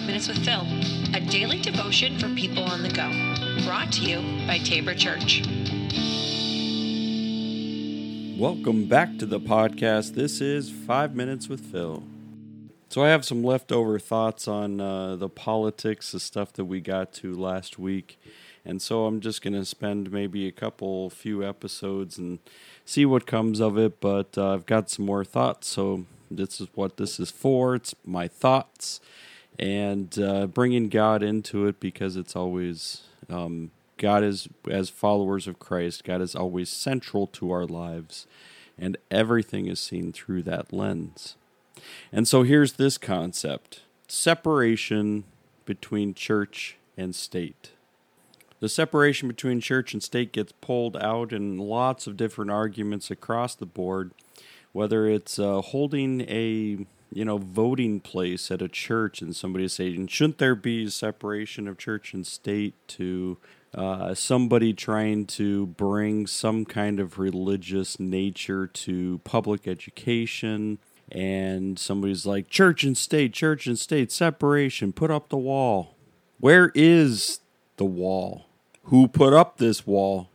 Five Minutes with Phil, a daily devotion for people on the go. Brought to you by Tabor Church. Welcome back to the podcast. This is Five Minutes with Phil. So, I have some leftover thoughts on uh, the politics, the stuff that we got to last week. And so, I'm just going to spend maybe a couple, few episodes and see what comes of it. But uh, I've got some more thoughts. So, this is what this is for. It's my thoughts and uh, bringing God into it because it's always um, God is as followers of Christ. God is always central to our lives, and everything is seen through that lens. And so here's this concept: separation between church and state. The separation between church and state gets pulled out in lots of different arguments across the board, whether it's uh, holding a you know, voting place at a church and somebody saying, shouldn't there be separation of church and state to uh, somebody trying to bring some kind of religious nature to public education? And somebody's like, church and state, church and state, separation, put up the wall. Where is the wall? Who put up this wall?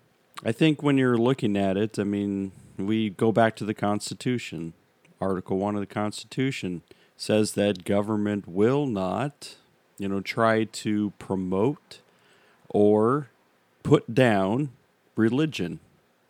I think when you're looking at it, I mean, we go back to the Constitution Article 1 of the Constitution says that government will not, you know, try to promote or put down religion.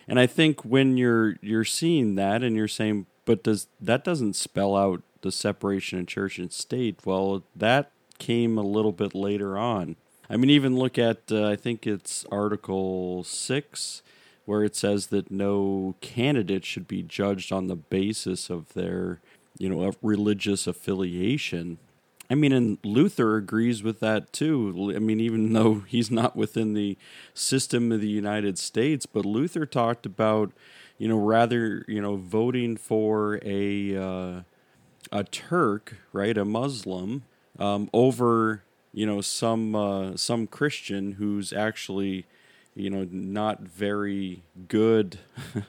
And I think when you're you're seeing that and you're saying, but does that doesn't spell out the separation of church and state? Well, that came a little bit later on. I mean, even look at uh, I think it's Article six where it says that no candidate should be judged on the basis of their, you know, religious affiliation. I mean, and Luther agrees with that too. I mean, even though he's not within the system of the United States, but Luther talked about, you know, rather, you know, voting for a uh, a Turk, right, a Muslim, um, over, you know, some uh, some Christian who's actually you know, not very good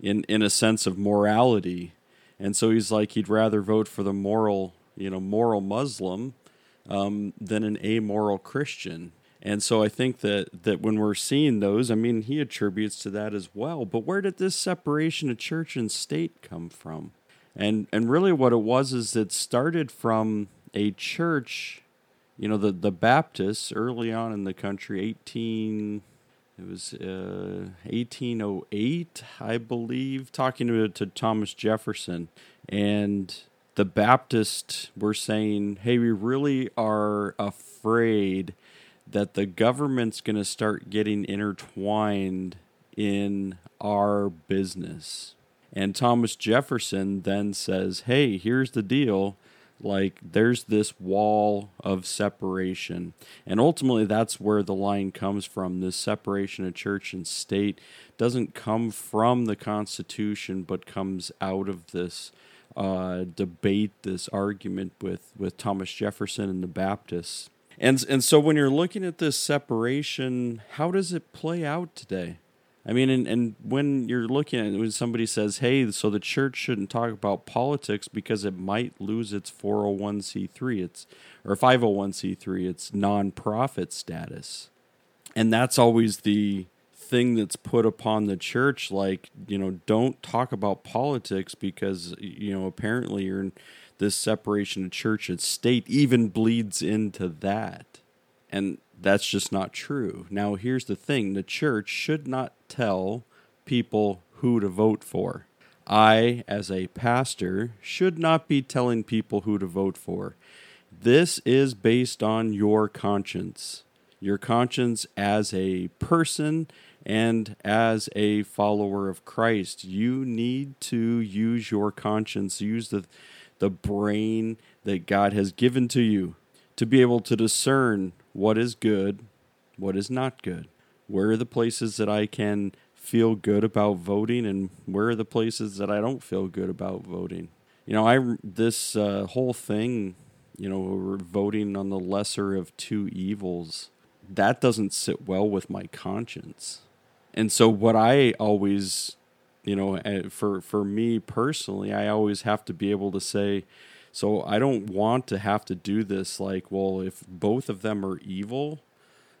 in in a sense of morality. And so he's like he'd rather vote for the moral, you know, moral Muslim um, than an amoral Christian. And so I think that that when we're seeing those, I mean, he attributes to that as well. But where did this separation of church and state come from? And and really, what it was is it started from a church, you know, the the Baptists early on in the country, eighteen it was uh, 1808, I believe, talking to, to Thomas Jefferson. And the Baptists were saying, hey, we really are afraid that the government's going to start getting intertwined in our business. And Thomas Jefferson then says, hey, here's the deal like there's this wall of separation. And ultimately that's where the line comes from. This separation of church and state doesn't come from the constitution but comes out of this uh, debate this argument with with thomas jefferson and the baptists. And and so when you're looking at this separation how does it play out today I mean, and, and when you're looking at it, when somebody says, hey, so the church shouldn't talk about politics because it might lose its 401c3, it's or 501c3, its nonprofit status. And that's always the thing that's put upon the church like, you know, don't talk about politics because, you know, apparently you're in this separation of church and state even bleeds into that. And that's just not true. Now, here's the thing the church should not tell people who to vote for. I, as a pastor, should not be telling people who to vote for. This is based on your conscience. Your conscience as a person and as a follower of Christ. You need to use your conscience, use the, the brain that God has given to you to be able to discern what is good, what is not good. Where are the places that I can feel good about voting, and where are the places that I don't feel good about voting? You know, I this uh, whole thing, you know, we're voting on the lesser of two evils. That doesn't sit well with my conscience, and so what I always, you know, eh, for for me personally, I always have to be able to say So I don't want to have to do this like, well, if both of them are evil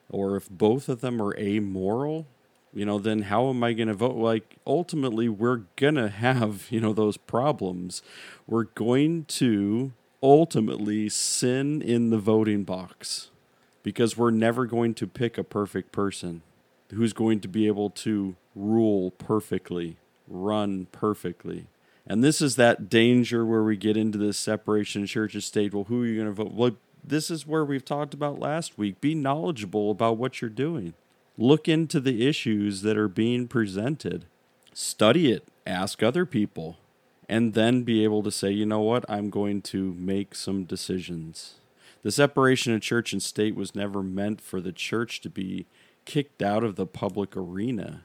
or if both of them are amoral, you know, then how am I going to vote? Like, ultimately, we're going to have, you know, those problems. We're going to ultimately sin in the voting box because we're never going to pick a perfect person who's going to be able to rule perfectly, run perfectly. And this is that danger where we get into this separation church and state. Well, who are you going to vote? Well, this is where we've talked about last week. Be knowledgeable about what you're doing. Look into the issues that are being presented. Study it. Ask other people. And then be able to say, you know what? I'm going to make some decisions. The separation of church and state was never meant for the church to be kicked out of the public arena.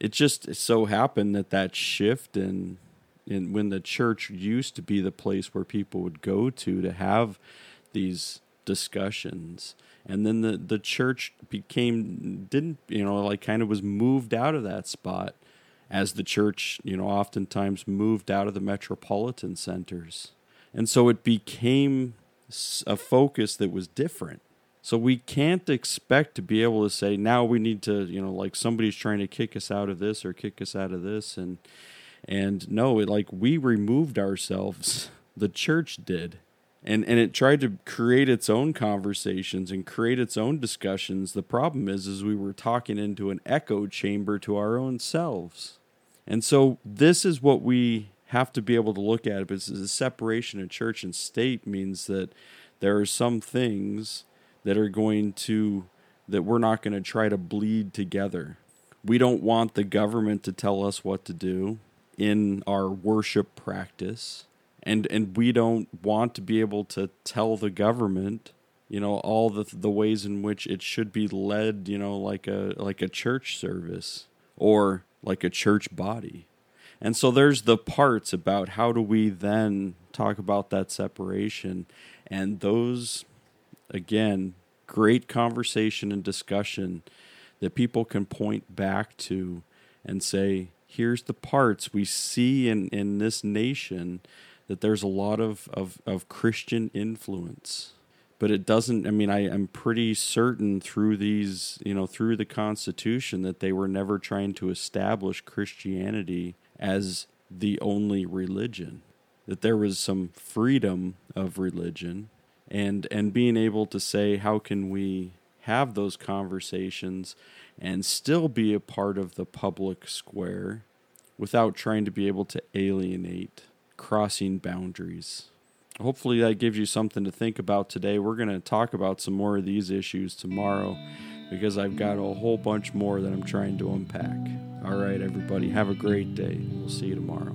It just so happened that that shift in in when the church used to be the place where people would go to to have these discussions and then the the church became didn't you know like kind of was moved out of that spot as the church you know oftentimes moved out of the metropolitan centers and so it became a focus that was different so we can't expect to be able to say now we need to, you know, like somebody's trying to kick us out of this or kick us out of this and and no, it like we removed ourselves. The church did. And and it tried to create its own conversations and create its own discussions. The problem is is we were talking into an echo chamber to our own selves. And so this is what we have to be able to look at. Because the separation of church and state means that there are some things that are going to that we're not going to try to bleed together. We don't want the government to tell us what to do in our worship practice. And and we don't want to be able to tell the government, you know, all the the ways in which it should be led, you know, like a like a church service or like a church body. And so there's the parts about how do we then talk about that separation and those again, great conversation and discussion that people can point back to and say, here's the parts we see in, in this nation that there's a lot of, of, of Christian influence. But it doesn't, I mean, I, I'm pretty certain through these, you know, through the Constitution that they were never trying to establish Christianity as the only religion. That there was some freedom of religion, and and being able to say how can we have those conversations and still be a part of the public square without trying to be able to alienate crossing boundaries. Hopefully that gives you something to think about today. We're going to talk about some more of these issues tomorrow because i've got a whole bunch more that i'm trying to unpack. All right everybody have a great day. We'll see you tomorrow